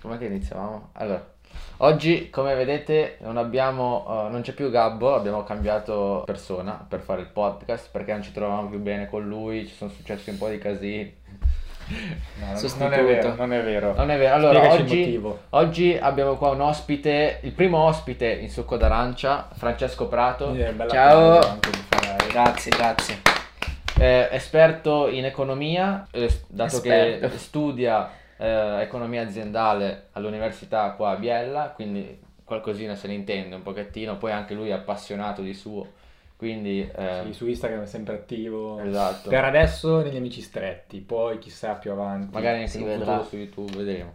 Com'è che iniziavamo? Allora, oggi come vedete non abbiamo, uh, non c'è più Gabbo, abbiamo cambiato persona per fare il podcast perché non ci trovavamo più bene con lui, ci sono successi un po' di casini. No, non è vero, non è vero. Non è vero. Allora, oggi, oggi, abbiamo qua un ospite, il primo ospite in succo d'arancia, Francesco Prato. Ciao. Grazie, grazie. Eh, esperto in economia, eh, dato esperto. che studia eh, economia aziendale all'università qua a Biella, quindi qualcosina se ne intende un pochettino, poi anche lui è appassionato di suo, quindi... Eh... Sì, su Instagram è sempre attivo. Esatto. Per adesso negli amici stretti, poi chissà più avanti. Magari anche in vedrà. su YouTube, vedremo.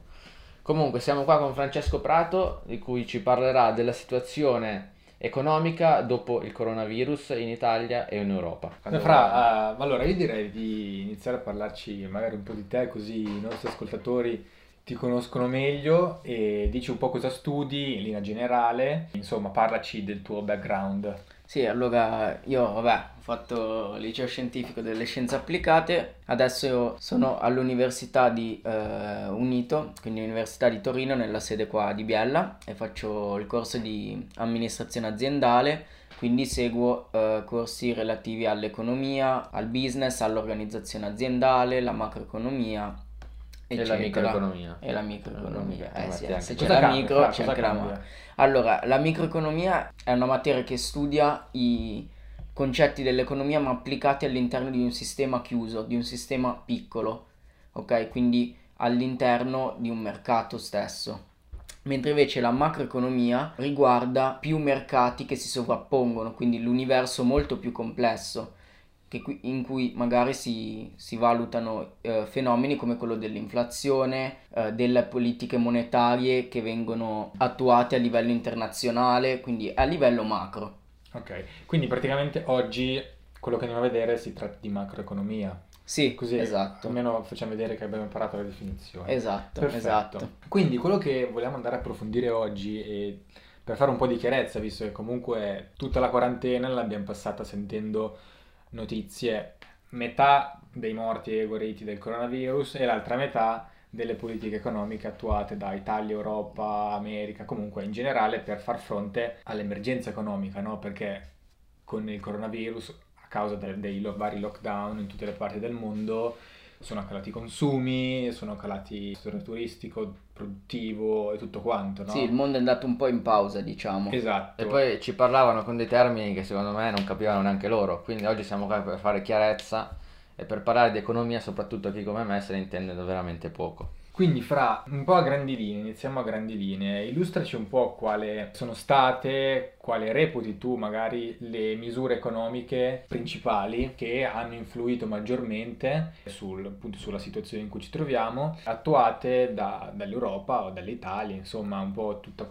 Comunque siamo qua con Francesco Prato, di cui ci parlerà della situazione economica dopo il coronavirus in Italia e in Europa. Fra, uh, allora io direi di iniziare a parlarci magari un po' di te così i nostri ascoltatori ti conoscono meglio e dici un po' cosa studi in linea generale, insomma parlaci del tuo background. Sì, allora io vabbè, ho fatto liceo scientifico delle scienze applicate, adesso sono all'università di eh, Unito, quindi Università di Torino nella sede qua di Biella e faccio il corso di amministrazione aziendale, quindi seguo eh, corsi relativi all'economia, al business, all'organizzazione aziendale, la macroeconomia Eccetera. E la microeconomia. E la microeconomia. Eh, sì, se c'è la micro, c'è anche la macro. Allora, la microeconomia è una materia che studia i concetti dell'economia ma applicati all'interno di un sistema chiuso, di un sistema piccolo, ok? Quindi all'interno di un mercato stesso. Mentre invece la macroeconomia riguarda più mercati che si sovrappongono, quindi l'universo molto più complesso che, in cui magari si, si valutano eh, fenomeni come quello dell'inflazione, eh, delle politiche monetarie che vengono attuate a livello internazionale, quindi a livello macro. Ok, quindi praticamente oggi quello che andiamo a vedere si tratta di macroeconomia. Sì, così esatto. almeno facciamo vedere che abbiamo imparato la definizione. Esatto, Perfetto. esatto. Quindi quello che vogliamo andare a approfondire oggi e per fare un po' di chiarezza, visto che comunque tutta la quarantena l'abbiamo passata sentendo notizie, metà dei morti e guariti del coronavirus e l'altra metà delle politiche economiche attuate da Italia, Europa, America, comunque in generale per far fronte all'emergenza economica, no? Perché con il coronavirus, a causa dei, dei vari lockdown in tutte le parti del mondo, sono calati i consumi, sono calati il settore turistico, produttivo e tutto quanto, no? Sì, il mondo è andato un po' in pausa, diciamo. Esatto. E poi ci parlavano con dei termini che secondo me non capivano neanche loro, quindi oggi siamo qua per fare chiarezza e per parlare di economia, soprattutto chi come me se ne intende veramente poco. Quindi fra un po' a grandi linee, iniziamo a grandi linee, illustraci un po' quali sono state, quale reputi tu magari le misure economiche principali che hanno influito maggiormente sul, appunto, sulla situazione in cui ci troviamo, attuate da, dall'Europa o dall'Italia, insomma un po' tutto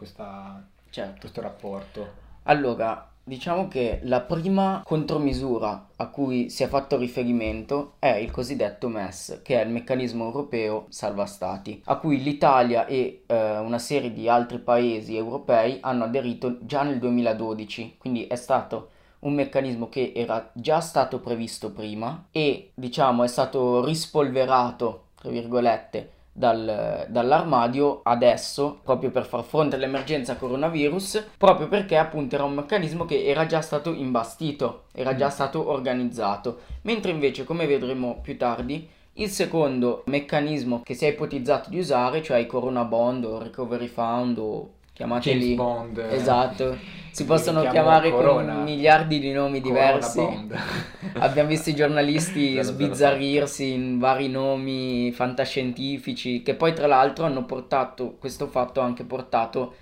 certo. questo rapporto. Allora, Diciamo che la prima contromisura a cui si è fatto riferimento è il cosiddetto MES, che è il meccanismo europeo salva stati, a cui l'Italia e eh, una serie di altri paesi europei hanno aderito già nel 2012, quindi è stato un meccanismo che era già stato previsto prima e diciamo è stato rispolverato, tra virgolette, dal, dall'armadio adesso proprio per far fronte all'emergenza coronavirus proprio perché appunto era un meccanismo che era già stato imbastito era già mm. stato organizzato mentre invece come vedremo più tardi il secondo meccanismo che si è ipotizzato di usare cioè i corona bond o recovery fund o chiamateli James Bond. Esatto. Si possono chiamare Corona. con miliardi di nomi diversi. Abbiamo visto i giornalisti sbizzarrirsi in vari nomi fantascientifici che poi tra l'altro hanno portato questo fatto ha anche portato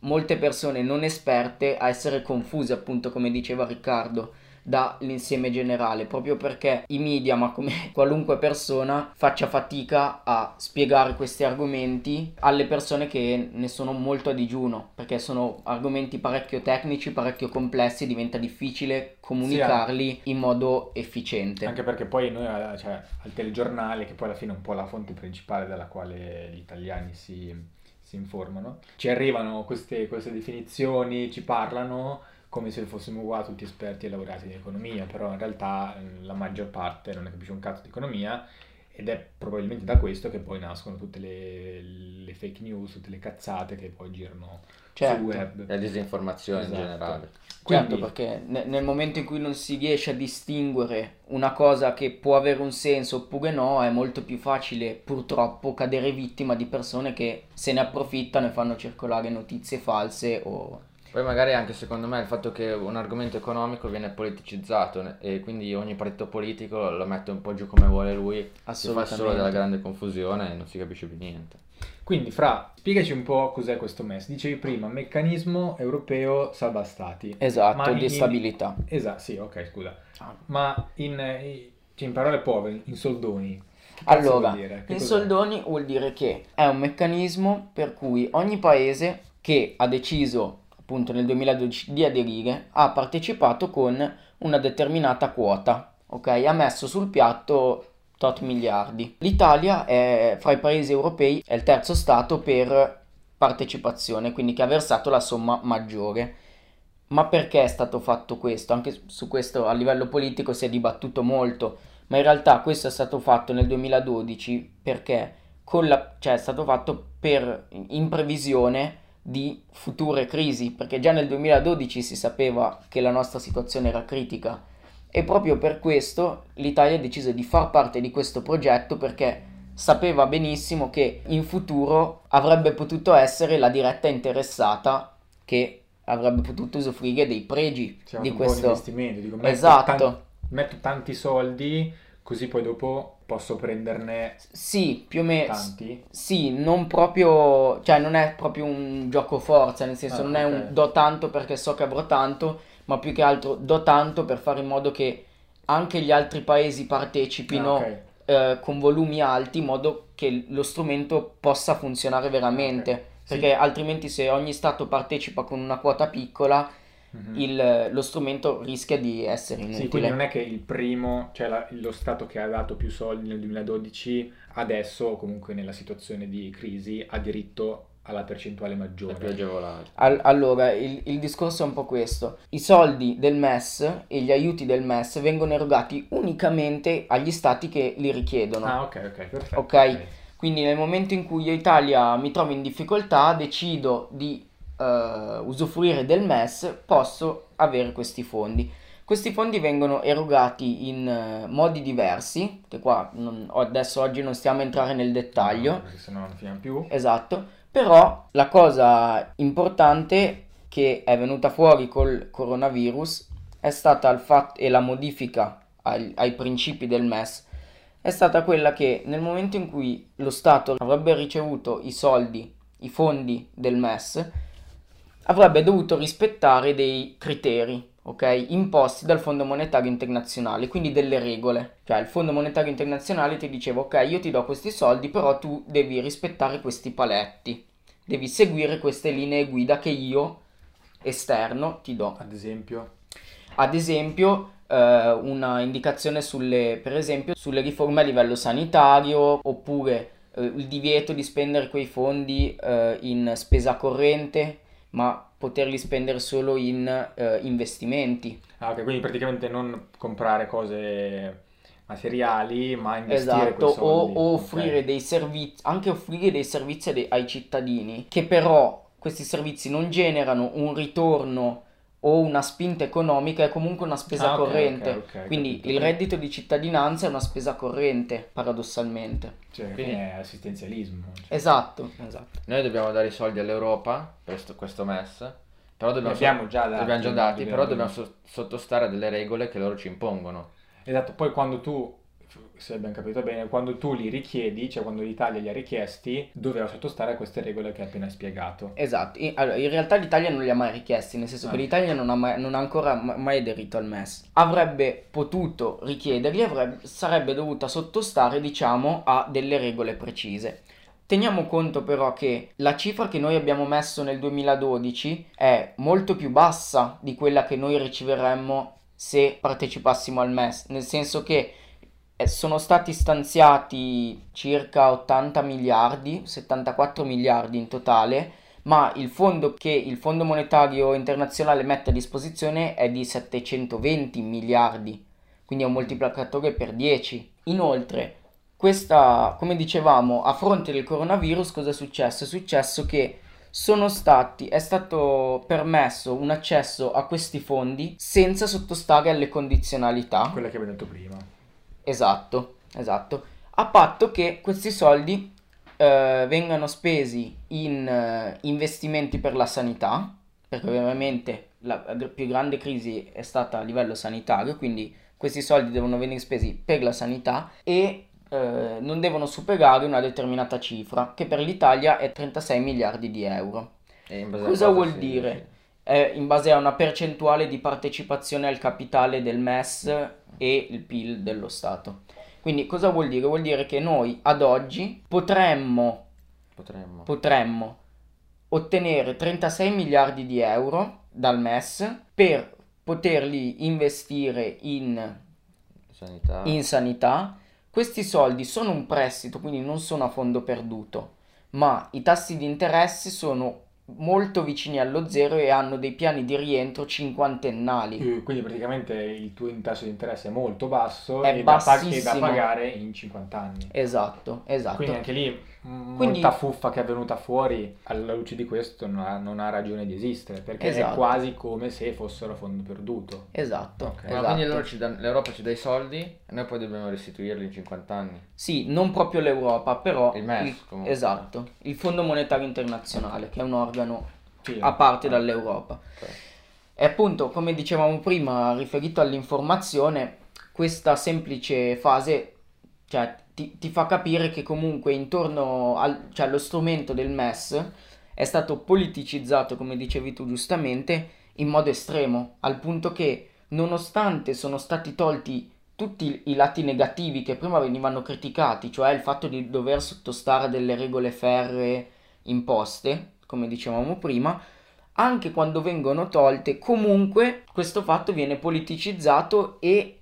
molte persone non esperte a essere confuse appunto come diceva Riccardo dall'insieme generale, proprio perché i media, ma come qualunque persona, faccia fatica a spiegare questi argomenti alle persone che ne sono molto a digiuno, perché sono argomenti parecchio tecnici, parecchio complessi, diventa difficile comunicarli sì, in modo efficiente. Anche perché poi noi, eh, cioè, al telegiornale, che poi alla fine è un po' la fonte principale dalla quale gli italiani si, si informano, ci arrivano queste, queste definizioni, ci parlano come se fossimo qua tutti esperti e laureati in economia, però in realtà la maggior parte non ne capisce un cazzo di economia ed è probabilmente da questo che poi nascono tutte le, le fake news, tutte le cazzate che poi girano certo. sul web. La disinformazione esatto. in generale. Quindi... Certo, perché nel momento in cui non si riesce a distinguere una cosa che può avere un senso oppure no, è molto più facile purtroppo cadere vittima di persone che se ne approfittano e fanno circolare notizie false o poi magari anche secondo me il fatto che un argomento economico viene politicizzato e quindi ogni partito politico lo mette un po' giù come vuole lui, si fa solo della grande confusione e non si capisce più niente. Quindi, Fra, spiegaci un po' cos'è questo MES. Dicevi prima, meccanismo europeo salva stati. Esatto, di in... stabilità. Esatto, sì, ok, scusa. Ah. Ma in, cioè in parole povere, in soldoni, allora, in cos'è? soldoni vuol dire che è un meccanismo per cui ogni paese che ha deciso appunto nel 2012 di aderire ha partecipato con una determinata quota, ok? Ha messo sul piatto tot miliardi. L'Italia è fra i paesi europei è il terzo stato per partecipazione, quindi che ha versato la somma maggiore. Ma perché è stato fatto questo? Anche su questo a livello politico si è dibattuto molto, ma in realtà questo è stato fatto nel 2012 perché la, cioè è stato fatto per, in previsione di future crisi, perché già nel 2012 si sapeva che la nostra situazione era critica e proprio per questo l'Italia ha deciso di far parte di questo progetto perché sapeva benissimo che in futuro avrebbe potuto essere la diretta interessata che avrebbe potuto usufruire dei pregi Siamo di questo investimento. Dico, metto esatto. Tan- metto tanti soldi così poi dopo posso prenderne sì, più o meno tanti. Sì, non proprio, cioè non è proprio un gioco forza, nel senso ah, non okay. è un do tanto perché so che avrò tanto, ma più che altro do tanto per fare in modo che anche gli altri paesi partecipino ah, okay. eh, con volumi alti in modo che lo strumento possa funzionare veramente. Okay. Perché sì. altrimenti se ogni Stato partecipa con una quota piccola, mm-hmm. il, lo strumento rischia di essere inutile. Sì, quindi non è che il primo, cioè la, lo Stato che ha dato più soldi nel 2012, adesso comunque nella situazione di crisi ha diritto alla percentuale maggiore. più agevolato. All- allora, il, il, discorso è un po' questo. I soldi del MES e gli aiuti del MES vengono erogati unicamente agli stati che li richiedono. Ah, ok, ok, perfetto. Ok? okay. Quindi nel momento in cui io Italia mi trovo in difficoltà, decido di uh, usufruire del MES, posso avere questi fondi. Questi fondi vengono erogati in uh, modi diversi, che qua non, adesso oggi non stiamo a entrare nel dettaglio. No, perché sennò non finiamo più. Esatto però la cosa importante che è venuta fuori col coronavirus è stata il fatto e la modifica ai, ai principi del MES è stata quella che nel momento in cui lo Stato avrebbe ricevuto i soldi, i fondi del MES, avrebbe dovuto rispettare dei criteri, ok, imposti dal Fondo Monetario Internazionale, quindi delle regole. Cioè il Fondo Monetario Internazionale ti diceva ok, io ti do questi soldi, però tu devi rispettare questi paletti devi seguire queste linee guida che io esterno ti do. Ad esempio? Ad esempio eh, una indicazione sulle, per esempio, sulle riforme a livello sanitario oppure eh, il divieto di spendere quei fondi eh, in spesa corrente ma poterli spendere solo in eh, investimenti. Ah, ok, quindi praticamente non comprare cose materiali, ma investire esatto, o, o, offrire okay. dei servizi, anche offrire dei servizi ai, ai cittadini, che però questi servizi non generano un ritorno o una spinta economica, è comunque una spesa ah, okay, corrente. Okay, Quindi capito. il reddito di cittadinanza è una spesa corrente, paradossalmente. Cioè, Quindi è assistenzialismo. Cioè. Esatto, esatto. Noi dobbiamo dare i soldi all'Europa per questo, questo MES. Però dobbiamo, abbiamo già dati, dobbiamo già dati però dobbiamo sottostare a delle regole che loro ci impongono. Esatto, poi quando tu, se abbiamo capito bene, quando tu li richiedi, cioè quando l'Italia li ha richiesti, doveva sottostare a queste regole che hai appena spiegato. Esatto, in, allora, in realtà l'Italia non li ha mai richiesti, nel senso ah. che l'Italia non ha, mai, non ha ancora mai aderito al MES. Avrebbe potuto richiederli, avrebbe, sarebbe dovuta sottostare, diciamo, a delle regole precise. Teniamo conto però che la cifra che noi abbiamo messo nel 2012 è molto più bassa di quella che noi riceveremmo se partecipassimo al MES, nel senso che sono stati stanziati circa 80 miliardi, 74 miliardi in totale, ma il fondo che il Fondo Monetario Internazionale mette a disposizione è di 720 miliardi, quindi è un moltiplicatore per 10. Inoltre, questa, come dicevamo, a fronte del coronavirus cosa è successo? È successo che stati, è stato permesso un accesso a questi fondi senza sottostare alle condizionalità. Quelle che abbiamo detto prima. Esatto, esatto. A patto che questi soldi eh, vengano spesi in eh, investimenti per la sanità, perché ovviamente la, la più grande crisi è stata a livello sanitario, quindi questi soldi devono venire spesi per la sanità e eh, non devono superare una determinata cifra, che per l'Italia è 36 miliardi di euro. Cosa vuol dire? Sì. in base a una percentuale di partecipazione al capitale del MES e il PIL dello Stato. Quindi cosa vuol dire? Vuol dire che noi ad oggi potremmo, potremmo. potremmo ottenere 36 miliardi di euro dal MES per poterli investire in sanità. in sanità. Questi soldi sono un prestito, quindi non sono a fondo perduto, ma i tassi di interesse sono molto vicini allo zero e hanno dei piani di rientro cinquantennali. Quindi praticamente il tuo tasso di interesse è molto basso è e, da pag- da pagare in 50 anni. Esatto, esatto. Quindi anche lì Quindi, molta fuffa che è venuta fuori alla luce di questo non ha, non ha ragione di esistere perché esatto. è quasi come se fossero a fondo perduto. Esatto. Okay. esatto. quindi ci dan, l'Europa ci dà i soldi e noi poi dobbiamo restituirli in 50 anni. Sì, non proprio l'Europa, però il MES il, Esatto, il Fondo Monetario Internazionale che è un organo sì, a parte dall'Europa. Okay. E appunto, come dicevamo prima, riferito all'informazione, questa semplice fase cioè, ti, ti, fa capire che comunque intorno al, cioè, allo strumento del MES è stato politicizzato, come dicevi tu giustamente, in modo estremo, al punto che nonostante sono stati tolti tutti i lati negativi che prima venivano criticati, cioè il fatto di dover sottostare a delle regole ferree imposte, come dicevamo prima, anche quando vengono tolte, comunque questo fatto viene politicizzato e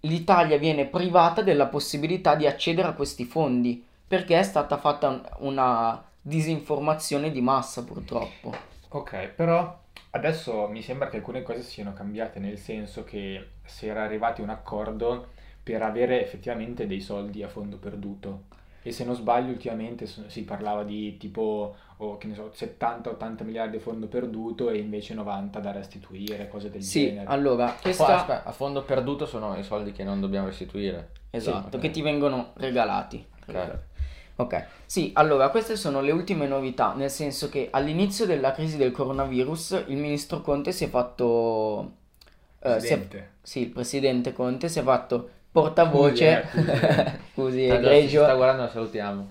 l'Italia viene privata della possibilità di accedere a questi fondi, perché è stata fatta una disinformazione di massa purtroppo. Ok, però adesso mi sembra che alcune cose siano cambiate, nel senso che si era arrivati a un accordo per avere effettivamente dei soldi a fondo perduto. E se non sbaglio, ultimamente si parlava di tipo o che ne so, 70-80 miliardi a fondo perduto e invece 90 da restituire, cose del sì, genere. Sì, allora, questa... Poi, aspetta, a fondo perduto sono i soldi che non dobbiamo restituire. Esatto, sì, che ti vengono regalati. Ok. Ok, sì, allora queste sono le ultime novità, nel senso che all'inizio della crisi del coronavirus il ministro Conte si è fatto... Eh, si è, sì, il presidente Conte si è fatto portavoce... Scusi, eh, egregio. sta guardando, lo salutiamo.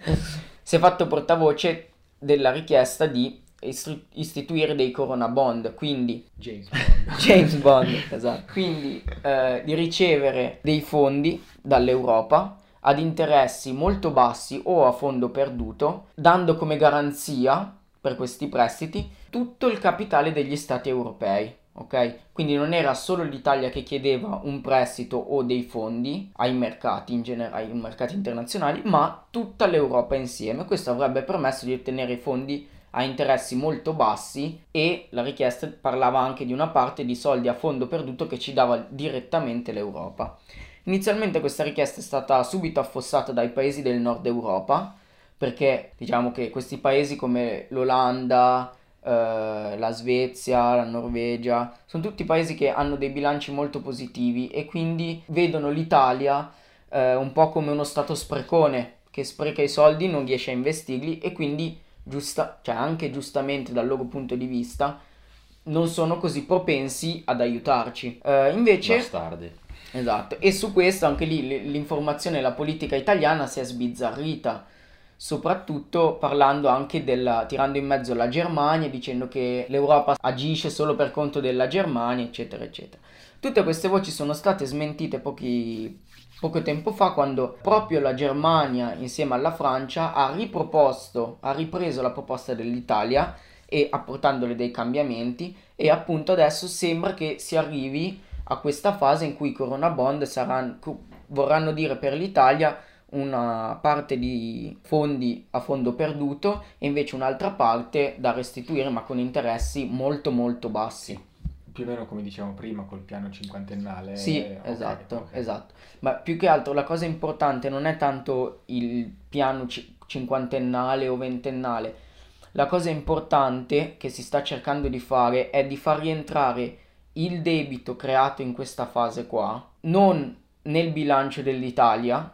si è fatto portavoce della richiesta di istituire dei Corona Bond, quindi James Bond, James Bond esatto. quindi eh, di ricevere dei fondi dall'Europa ad interessi molto bassi o a fondo perduto, dando come garanzia per questi prestiti tutto il capitale degli stati europei ok? Quindi non era solo l'Italia che chiedeva un prestito o dei fondi ai mercati, in gener- ai mercati internazionali, ma tutta l'Europa insieme. Questo avrebbe permesso di ottenere fondi a interessi molto bassi e la richiesta parlava anche di una parte di soldi a fondo perduto che ci dava direttamente l'Europa. Inizialmente questa richiesta è stata subito affossata dai paesi del nord Europa perché diciamo che questi paesi come l'Olanda, eh, la Svezia, la Norvegia, sono tutti paesi che hanno dei bilanci molto positivi e quindi vedono l'Italia uh, un po' come uno stato sprecone che spreca i soldi, non riesce a investirli e quindi giusta, cioè anche giustamente dal loro punto di vista non sono così propensi ad aiutarci. Uh, invece Bastardi. Esatto, e su questo anche lì l'informazione e la politica italiana si è sbizzarrita soprattutto parlando anche della, tirando in mezzo la Germania, dicendo che l'Europa agisce solo per conto della Germania, eccetera, eccetera. Tutte queste voci sono state smentite pochi, poco tempo fa quando proprio la Germania insieme alla Francia ha riproposto, ha ripreso la proposta dell'Italia e apportandole dei cambiamenti e appunto adesso sembra che si arrivi a questa fase in cui i Corona Bond saranno, vorranno dire per l'Italia una parte di fondi a fondo perduto e invece un'altra parte da restituire ma con interessi molto molto bassi. più o meno come dicevamo prima col piano cinquantennale. Sì, eh, esatto, ok. esatto. Ma più che altro la cosa importante non è tanto il piano ci- cinquantennale o ventennale. La cosa importante che si sta cercando di fare è di far rientrare il debito creato in questa fase qua, non nel bilancio dell'Italia,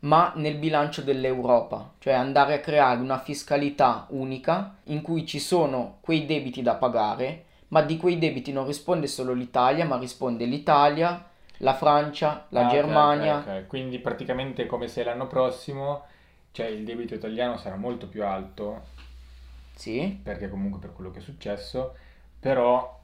ma nel bilancio dell'Europa, cioè andare a creare una fiscalità unica in cui ci sono quei debiti da pagare, ma di quei debiti non risponde solo l'Italia, ma risponde l'Italia, la Francia, la Ah, Germania. ok, ok. Quindi praticamente come se l'anno prossimo, cioè il debito italiano sarà molto più alto, Sì, perché comunque per quello che è successo, però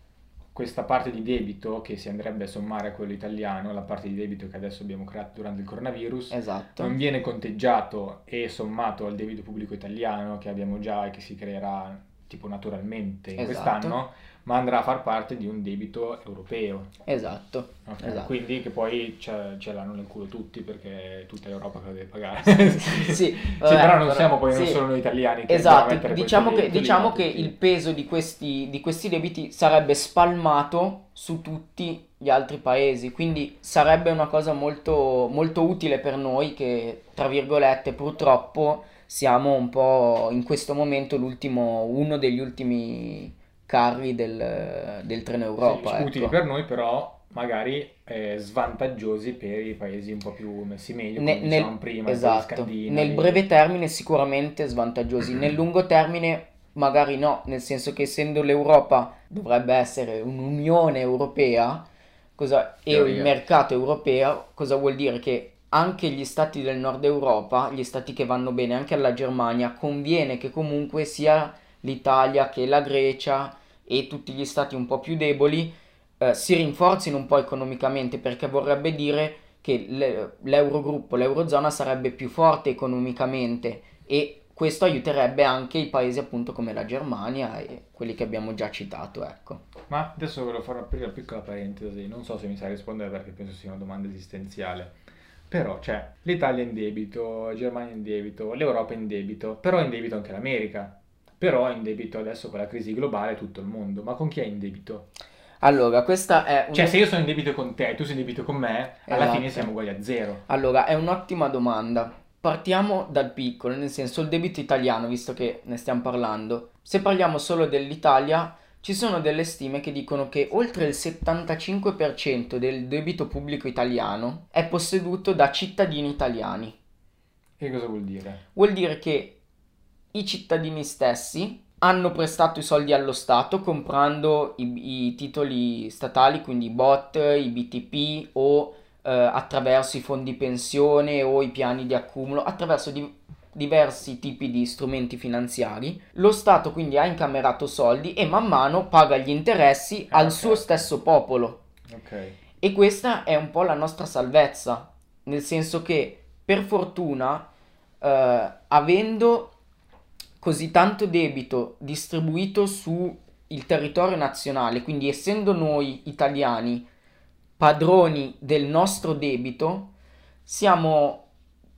questa parte di debito che si andrebbe a sommare a quello italiano, la parte di debito che adesso abbiamo creato durante il coronavirus, esatto. non viene conteggiato e sommato al debito pubblico italiano che abbiamo già e che si creerà tipo naturalmente in Esatto. quest'anno, ma andrà a far parte di un debito europeo. Esatto. Ok, Esatto. Quindi che poi ce, ce l'hanno nel culo tutti perché è tutta l'Europa che deve pagare. Sì, Sì, vabbè, però non però- siamo poi non sì. solo noi italiani che Esatto, diciamo che, diciamo che il peso di questi, di questi debiti sarebbe spalmato su tutti gli altri paesi, quindi sarebbe una cosa molto, molto utile per noi che, tra virgolette, purtroppo siamo un po' in questo momento l'ultimo, uno degli ultimi carri del, del treno Europa. Sì, utili ecco. per noi, però magari eh, svantaggiosi per i paesi un po' più messi meglio, come Ne- dicevamo nel, prima, esatto, nel breve termine sicuramente svantaggiosi, nel lungo termine magari no, nel senso che essendo l'Europa dovrebbe essere un'Unione Europea cosa, e il mercato europeo, cosa vuol dire? Che anche gli stati del nord Europa, gli stati che vanno bene, anche alla Germania, conviene che comunque sia l'Italia che la Grecia e tutti gli stati un po' più deboli eh, si rinforzino un po' economicamente perché vorrebbe dire che le- l'Eurogruppo, l'Eurozona sarebbe più forte economicamente e questo aiuterebbe anche i paesi appunto come la Germania e quelli che abbiamo già citato, ecco. Ma adesso volevo fare aprire una piccola parentesi, non so se mi sai rispondere perché penso sia una domanda esistenziale. Però, cioè, l'Italia è in debito, la Germania è in debito, l'Europa è in debito, però è in debito anche l'America. Però è in debito adesso con la crisi globale tutto il mondo. Ma con chi è in debito? Allora, questa è un- Cioè, se io sono in debito con te e tu sei in debito con me, alla Esatto. fine siamo uguali a zero. Allora, è un'ottima domanda. Partiamo dal piccolo, nel senso il debito italiano, visto che ne stiamo parlando. Se parliamo solo dell'Italia, ci sono delle stime che dicono che oltre il 75% del debito pubblico italiano è posseduto da cittadini italiani. Che cosa vuol dire? Vuol dire che i cittadini stessi hanno prestato i soldi allo Stato comprando i, i titoli statali, quindi i BOT, i BTP o eh, attraverso i fondi pensione o i piani di accumulo, attraverso di- diversi tipi di strumenti finanziari. Lo Stato quindi ha incamerato soldi e man mano paga gli interessi Ah, al suo stesso popolo. Ok. E questa è un po' la nostra salvezza, nel senso che per fortuna, eh, avendo così tanto debito distribuito su il territorio nazionale, quindi essendo noi italiani padroni del nostro debito, siamo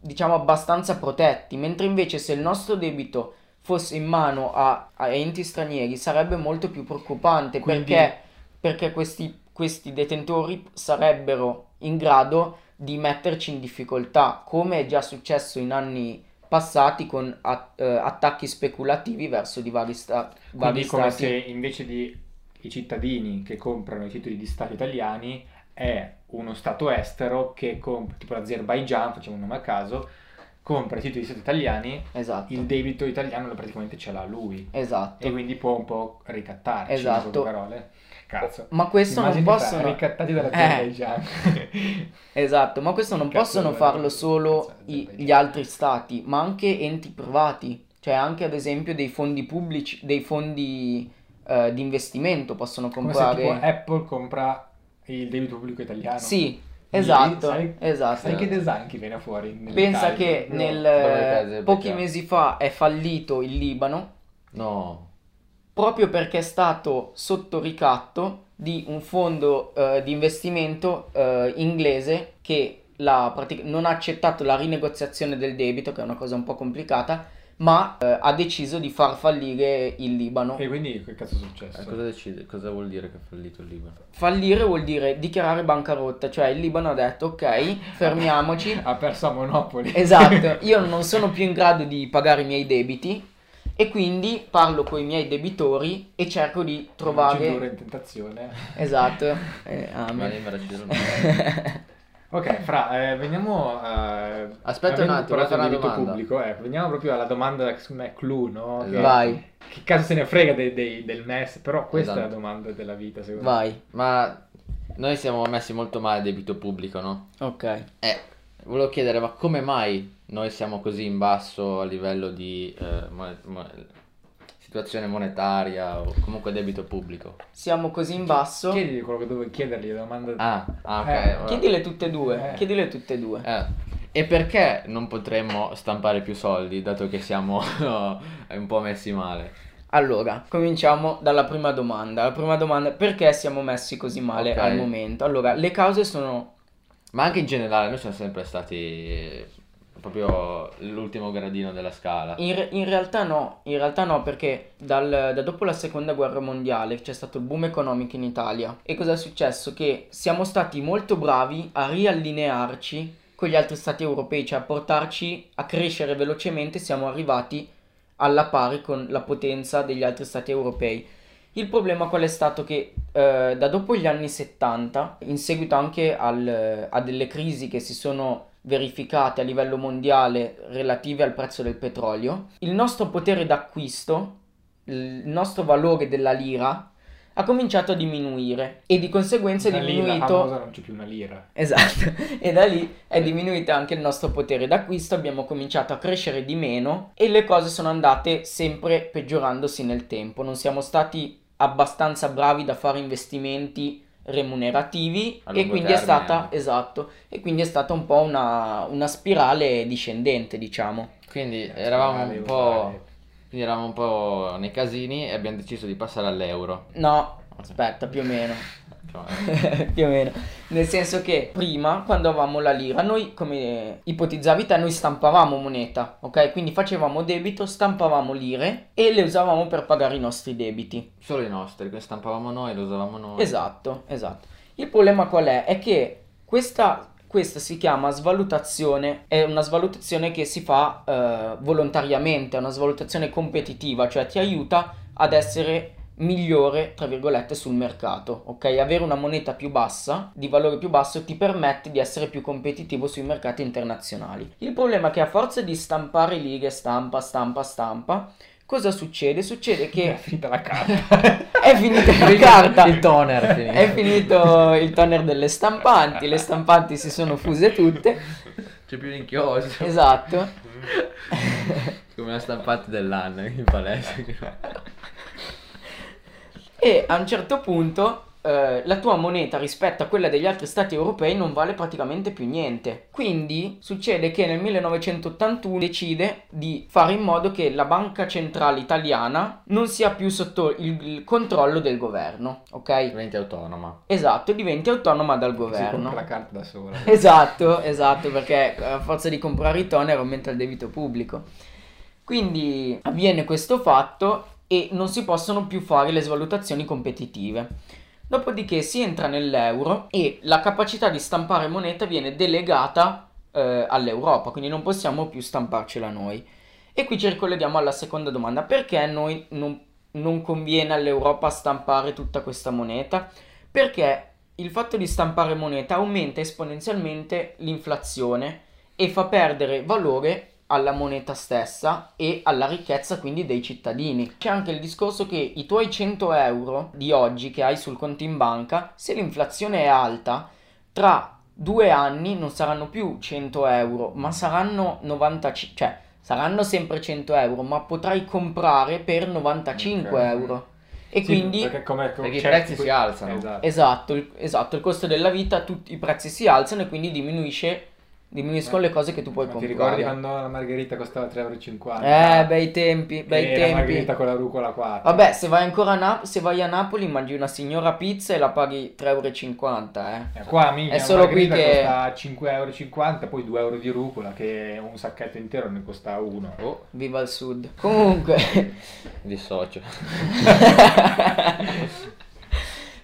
diciamo abbastanza protetti, mentre invece se il nostro debito fosse in mano a, a enti stranieri sarebbe molto più preoccupante Quindi- perché, perché questi, questi detentori sarebbero in grado di metterci in difficoltà, come è già successo in anni passati con a- eh, attacchi speculativi verso di vari, sta- vari Quindi è come stati. se invece di i cittadini che comprano i titoli di Stato italiani è uno Stato estero che compra, tipo l'Azerbaigian, facciamo un nome a caso, compra i titoli di Stato italiani, Esatto, il debito italiano praticamente ce l'ha lui esatto. e quindi può un po' ricattarci, in Esatto. poche parole. Cazzo. Ma questo non Immagini possono... fra- ricattati Eh. dall'Azerbaigian. Esatto, ma questo non Cazzo, possono farlo solo i- gli altri stati, ma anche enti privati, cioè anche ad esempio dei fondi pubblici, dei fondi eh, di investimento possono Come se comprare. tipo Apple compra il debito pubblico italiano. Sì, esatto, sai- esatto. Sai che design che viene fuori? Pensa che no, nel, pochi mesi fa è fallito il Libano No. proprio perché è stato sotto ricatto di un fondo eh, di investimento eh, inglese che la pratic- non ha accettato la rinegoziazione del debito, che è una cosa un po' complicata, ma eh, ha deciso di far fallire il Libano. E quindi che cazzo è successo? Eh, cosa, decide, cosa vuol dire che ha fallito il Libano? Fallire vuol dire dichiarare bancarotta, cioè il Libano ha detto ok, fermiamoci. ha perso a Monopoli. Esatto, io non sono più in grado di pagare i miei debiti e quindi parlo con i miei debitori e cerco di trovare... Non in tentazione. Esatto. Eh, amen. Ok, Fra, eh, veniamo a... Aspetta un attimo, parlato di debito pubblico, ecco, veniamo proprio alla domanda che me clou, no? Esatto. Vai. Che caso se ne frega dei, dei, del MES, però questa esatto. è la esatto. domanda della vita, secondo Vai. me. Ma noi siamo messi molto male a debito pubblico, no? Ok. Eh, volevo chiedere, ma come mai noi siamo così in basso a livello di eh, situazione monetaria o comunque debito pubblico? Siamo così in basso. Chiedi quello che dovevi chiedergli, domanda. Ah, ah ok. Eh, chiedile tutte e due. Eh. Chiedile tutte e due. Eh. E perché non potremmo stampare più soldi, dato che siamo un po' messi male? Allora, cominciamo dalla prima domanda. La prima domanda è perché siamo messi così male okay. al momento? Allora, le cause sono... Ma anche in generale, noi siamo sempre stati proprio l'ultimo gradino della scala. In, in, realtà no, in realtà no, perché dal, da dopo la seconda guerra mondiale c'è stato il boom economico in Italia. E cosa è successo? Che siamo stati molto bravi a riallinearci con gli altri stati europei, cioè a portarci a crescere velocemente, siamo arrivati alla pari con la potenza degli altri stati europei. Il problema qual è stato? Che eh, da dopo gli anni 70, in seguito anche al, a delle crisi che si sono verificate a livello mondiale relative al prezzo del petrolio, il nostro potere d'acquisto, il nostro valore della lira ha cominciato a diminuire e di conseguenza è diminuito lira non c'è più una lira. Esatto. e da lì è diminuito anche il nostro potere d'acquisto, abbiamo cominciato a crescere di meno e le cose sono andate sempre peggiorandosi nel tempo. Non siamo stati abbastanza bravi da fare investimenti remunerativi e quindi termine. è stata esatto e quindi è stata un po' una, una spirale discendente diciamo. Quindi eravamo un po' quindi eravamo un po' nei casini e abbiamo deciso di passare all'euro. No aspetta più o meno più o meno. Nel senso che prima, quando avevamo la lira, noi, come ipotizzavi te, noi stampavamo moneta, ok? Quindi facevamo debito, stampavamo lire e le usavamo per pagare i nostri debiti. Solo i nostri, che stampavamo noi, le usavamo noi. Esatto, esatto. Il problema qual è? È che questa questa si chiama svalutazione, è una svalutazione che si fa eh, volontariamente, è una svalutazione competitiva, cioè ti aiuta ad essere migliore, tra virgolette, sul mercato, ok? Avere una moneta più bassa, di valore più basso, ti permette di essere più competitivo sui mercati internazionali. Il problema è che a forza di stampare lighe, stampa, stampa, stampa, cosa succede? Succede che... È finita la carta. è finita la carta. Il toner è finito. È finito il toner delle stampanti, le stampanti si sono fuse tutte. C'è più l'inchioso. Esatto. Come la stampante dell'anno in palestra. e a un certo punto eh, la tua moneta rispetto a quella degli altri stati europei non vale praticamente più niente. Quindi succede che nel 1981 decide di fare in modo che la banca centrale italiana non sia più sotto il, il controllo del governo, ok? Diventi autonoma. Esatto, diventi autonoma dal governo. Si la carta da sola. Esatto, esatto, perché a forza di comprare i toner aumenta il debito pubblico. Quindi avviene questo fatto e non si possono più fare le svalutazioni competitive. Dopodiché si entra nell'euro e la capacità di stampare moneta viene delegata eh, all'Europa, quindi non possiamo più stamparcela noi. E qui ci ricolleghiamo alla seconda domanda, perché noi non, non conviene all'Europa stampare tutta questa moneta? Perché il fatto di stampare moneta aumenta esponenzialmente l'inflazione e fa perdere valore alla moneta stessa e alla ricchezza quindi dei cittadini. C'è anche il discorso che i tuoi 100 euro di oggi che hai sul conto in banca, se l'inflazione è alta, tra due anni non saranno più 100 euro, ma saranno 95, cioè saranno sempre 100 euro, ma potrai comprare per 95 okay. euro. E sì, quindi perché, come, come perché i prezzi si alzano. Esatto. Esatto il, esatto, il costo della vita, tutti i prezzi si alzano e quindi diminuisce diminuiscono le cose che tu puoi Ma ti comprare. ricordi quando la margherita costava 3,50 Eh, bei tempi, bei e la tempi. margherita con la rucola 4. Vabbè, se vai ancora a, Nap- se vai a Napoli mangi una signora pizza e la paghi 3,50 euro, eh. Eh, qua minchia, È la solo qui margherita che- costa 5,50 euro, poi 2 euro di rucola, che un sacchetto intero ne costa uno. Oh, Viva il sud. Comunque, dissocio.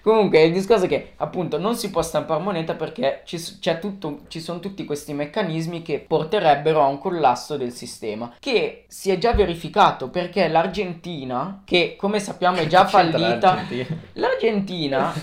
comunque il discorso è che appunto non si può stampare moneta perché ci, tutto, ci sono tutti questi meccanismi che porterebbero a un collasso del sistema che si è già verificato perché l'Argentina, che come sappiamo è già fallita, l'Argentina. l'Argentina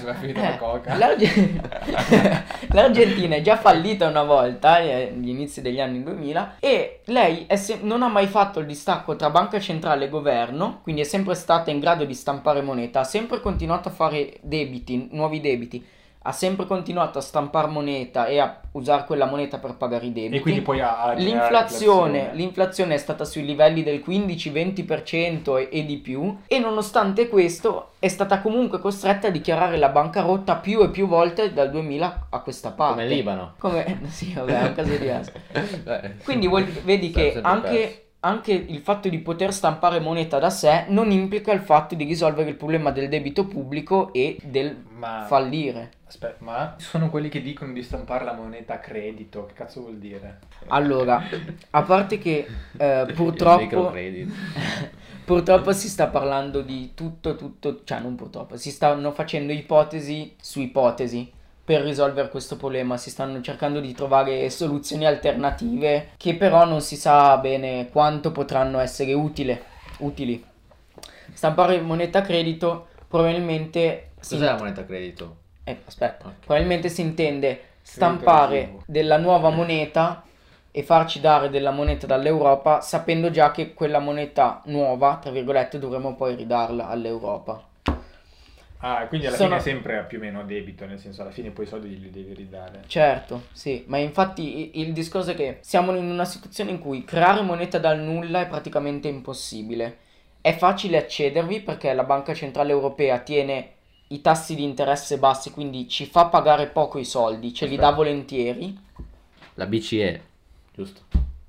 Eh, l'Arge- L'Argentina è già fallita una volta eh, agli inizi degli anni 2000 e lei è se- non ha mai fatto il distacco tra banca centrale e governo, quindi è sempre stata in grado di stampare moneta, ha sempre continuato a fare debiti, nuovi debiti, ha sempre continuato a stampare moneta e a usare quella moneta per pagare i debiti. E quindi poi a, a generare L'inflazione, l'inflazione. l'inflazione è stata sui livelli del 15-20% e, e di più e nonostante questo è stata comunque costretta a dichiarare la bancarotta più e più volte dal 2000 a questa parte. Come Libano. Come, sì, vabbè, è un caso diverso. Quindi vuol- vedi che perso. anche, anche il fatto di poter stampare moneta da sé non implica il fatto di risolvere il problema del debito pubblico e del Ma, fallire. aspetta, ma sono quelli che dicono di stampare la moneta a credito, che cazzo vuol dire? Allora, a parte che eh, purtroppo... Purtroppo si sta parlando di tutto, tutto, cioè non purtroppo, si stanno facendo ipotesi su ipotesi per risolvere questo problema, si stanno cercando di trovare soluzioni alternative che però non si sa bene quanto potranno essere utile, utili. Stampare moneta credito probabilmente si, Cos'è la moneta credito? eh, aspetta, Ok. probabilmente si intende stampare della nuova moneta e farci dare della moneta dall'Europa sapendo già che quella moneta nuova, tra virgolette, dovremo poi ridarla all'Europa. Ah, quindi alla Sono- fine è sempre più o meno debito, nel senso alla fine poi i soldi li devi ridare. Certo, sì, ma infatti il discorso è che siamo in una situazione in cui creare moneta dal nulla è praticamente impossibile. È facile accedervi perché la Banca Centrale Europea tiene i tassi di interesse bassi, quindi ci fa pagare poco i soldi, ce li dà Aspetta. volentieri. La BCE, giusto?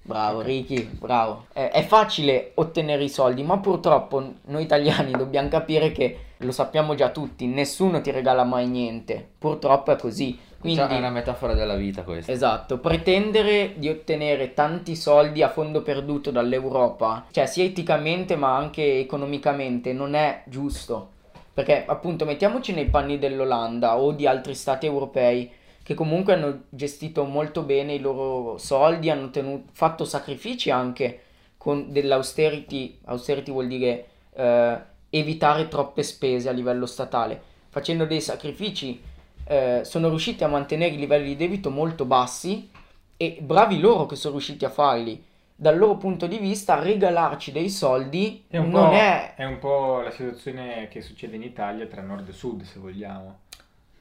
Bravo Ok. Ricky, bravo. Eh, è facile ottenere i soldi, ma purtroppo noi italiani dobbiamo capire che lo sappiamo già tutti, nessuno ti regala mai niente. Purtroppo è così. Quindi Cioè, è una metafora della vita questa. Esatto, pretendere di ottenere tanti soldi a fondo perduto dall'Europa, cioè sia eticamente ma anche economicamente, non è giusto. Perché appunto mettiamoci nei panni dell'Olanda o di altri stati europei che comunque hanno gestito molto bene i loro soldi, hanno tenu- fatto sacrifici anche con dell'austerity, austerity vuol dire eh, evitare troppe spese a livello statale, facendo dei sacrifici eh, sono riusciti a mantenere i livelli di debito molto bassi e bravi loro che sono riusciti a farli. Dal loro punto di vista, regalarci dei soldi È non è... è un po' la situazione che succede in Italia tra nord e sud, se vogliamo.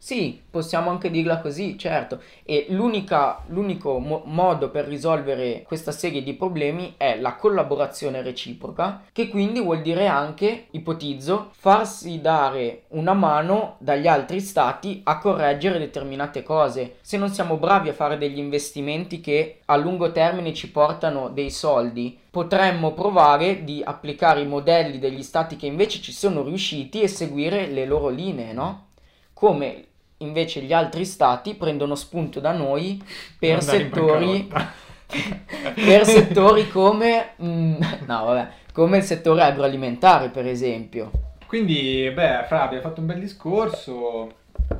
Sì, possiamo anche dirla così, certo. E l'unico mo- modo per risolvere questa serie di problemi è la collaborazione reciproca, che quindi vuol dire anche, ipotizzo, farsi dare una mano dagli altri stati a correggere determinate cose. Se non siamo bravi a fare degli investimenti che a lungo termine ci portano dei soldi, potremmo provare di applicare i modelli degli stati che invece ci sono riusciti e seguire le loro linee, no? Come invece gli altri stati prendono spunto da noi per settori per settori come mm, no vabbè come il settore agroalimentare per esempio Quindi, beh, Fra, abbiamo fatto un bel discorso,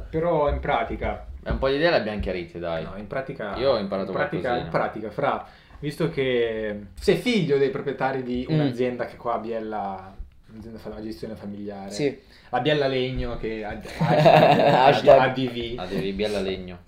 però in pratica... È un po' di idee le abbiamo chiarite, dai. No, in pratica... Io ho imparato in pratica, qualcosina. in pratica, Fra, visto che sei figlio dei proprietari di Mm. un'azienda che qua a Biella... La gestione familiare. sì La Biella Legno che ha Hashtag. ADV. Devi biella legno.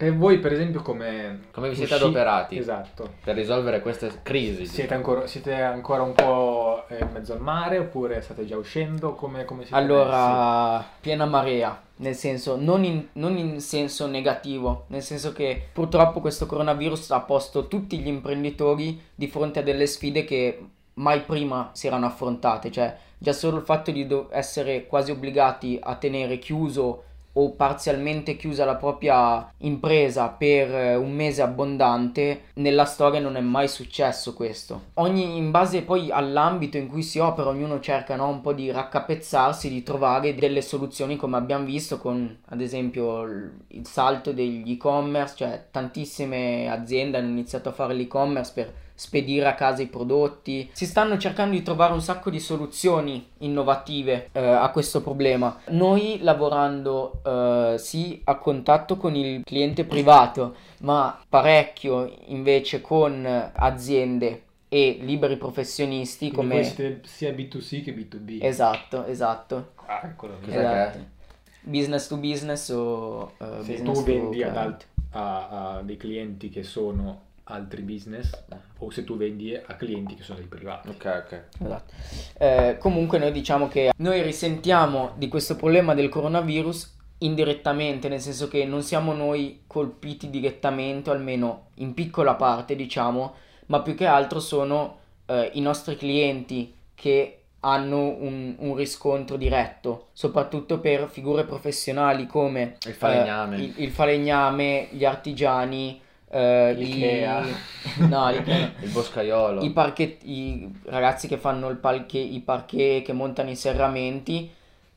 E voi per esempio come... Come vi siete usci- adoperati? Esatto. Per risolvere queste crisi. Siete ancora, siete ancora un po' eh, in mezzo al mare oppure state già uscendo? Come, come siete messi? allora piena marea nel senso non in, non in senso negativo nel senso che purtroppo questo coronavirus ha posto tutti gli imprenditori di fronte a delle sfide che mai prima si erano affrontate cioè già solo il fatto di essere quasi obbligati a tenere chiuso o parzialmente chiusa la propria impresa per eh, un mese abbondante, nella storia non è mai successo questo. Ogni, in base poi all'ambito in cui si opera, ognuno cerca no, un po' di raccapezzarsi, di trovare delle soluzioni come abbiamo visto con ad esempio il salto degli e-commerce, cioè tantissime aziende hanno iniziato a fare l'e-commerce per spedire a casa i prodotti. Si stanno cercando di trovare un sacco di soluzioni innovative eh, a questo problema. Noi lavorando eh, sì a contatto con il cliente privato, ma parecchio invece con aziende e liberi professionisti Quindi come sia B2C che B2B. esatto, esatto. Ah, eccolo. Esatto. Business to business o eh, Se business tu to vendi ad alt- a, a dei clienti che sono altri business o se tu vendi a clienti che sono dei privati. Ok, ok. Esatto. Eh, comunque noi diciamo che noi risentiamo di questo problema del coronavirus indirettamente, nel senso che non siamo noi colpiti direttamente, o almeno in piccola parte, diciamo, ma più che altro sono eh, i nostri clienti che hanno un, un riscontro diretto, soprattutto per figure professionali come Il falegname. eh, il, il falegname, gli artigiani, eh, L'Ikea. i... no, l'Ikea. Il boscaiolo. I, parquet- i ragazzi che fanno il palche- i parquet, che montano i serramenti,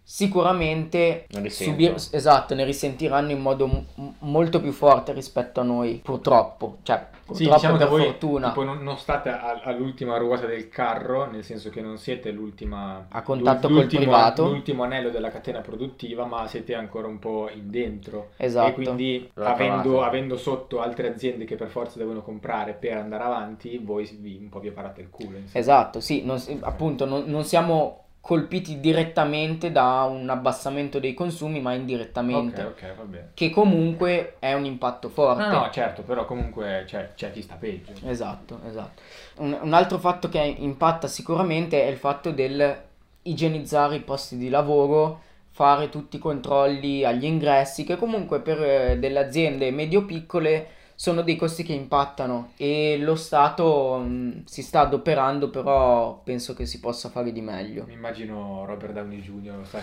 sicuramente subir- esatto, ne risentiranno in modo m- molto più forte rispetto a noi, purtroppo. Cioè, Sì, purtroppo diciamo che per voi fortuna. tipo, non, non state a- all'ultima ruota del carro, nel senso che non siete l'ultima A contatto col l'ultimo- privato. l'ultimo anello della catena produttiva, ma siete ancora un po' in dentro. Esatto. E quindi avendo, avendo sotto altre aziende che per forza devono comprare per andare avanti, voi vi, un po' vi parate il culo. insomma. Esatto, sì, non appunto non, non siamo colpiti direttamente da un abbassamento dei consumi, ma indirettamente. Ok, ok, va bene. Che comunque è un impatto forte. No, no, certo, però comunque c'è, c'è chi sta peggio. Esatto, esatto. Un, un altro fatto che impatta sicuramente è il fatto del igienizzare i posti di lavoro, fare tutti i controlli agli ingressi, che comunque per eh, delle aziende medio-piccole sono dei costi che impattano e lo Stato mh, si sta adoperando, però penso che si possa fare di meglio. Mi immagino Robert Downey Jr., sai.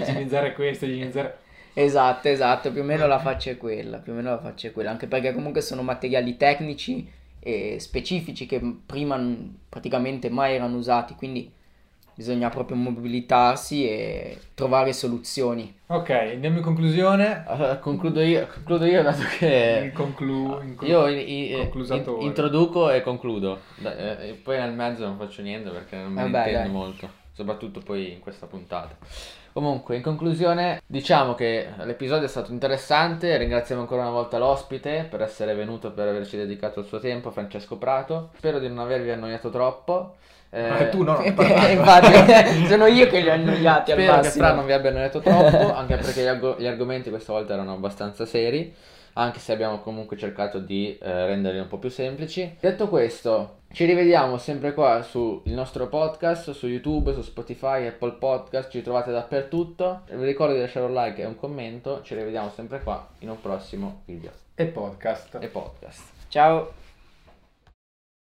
igienizzare questo, igienizzare... Esatto, esatto, più o meno la faccia è quella, più o meno la faccia è quella, anche perché comunque sono materiali tecnici e specifici che prima praticamente mai erano usati, quindi bisogna proprio mobilitarsi e trovare soluzioni. Ok, andiamo in conclusione. Allora, concludo io, concludo io dato che Il conclu... in- io i- i- conclusatore. in- introduco e concludo. Eh, e poi nel mezzo non faccio niente perché non ne Vabbè, intendo dai. molto, soprattutto poi in questa puntata. Comunque, in conclusione, diciamo che l'episodio è stato interessante. Ringraziamo ancora una volta l'ospite per essere venuto, per averci dedicato il suo tempo, Francesco Prato. Spero di non avervi annoiato troppo. Eh, Ah, tu no, non Eh. Infatti, sono io che li ho annoiati al Spero che massimo. Fra non vi abbia annoiato troppo, anche perché gli, argo- gli argomenti questa volta erano abbastanza seri, anche se abbiamo comunque cercato di eh, renderli un po' più semplici. Detto questo, ci rivediamo sempre qua sul nostro podcast, su YouTube, su Spotify, Apple Podcast, ci trovate dappertutto. Vi ricordo di lasciare un like e un commento, ci rivediamo sempre qua in un prossimo video E podcast. e podcast. Ciao.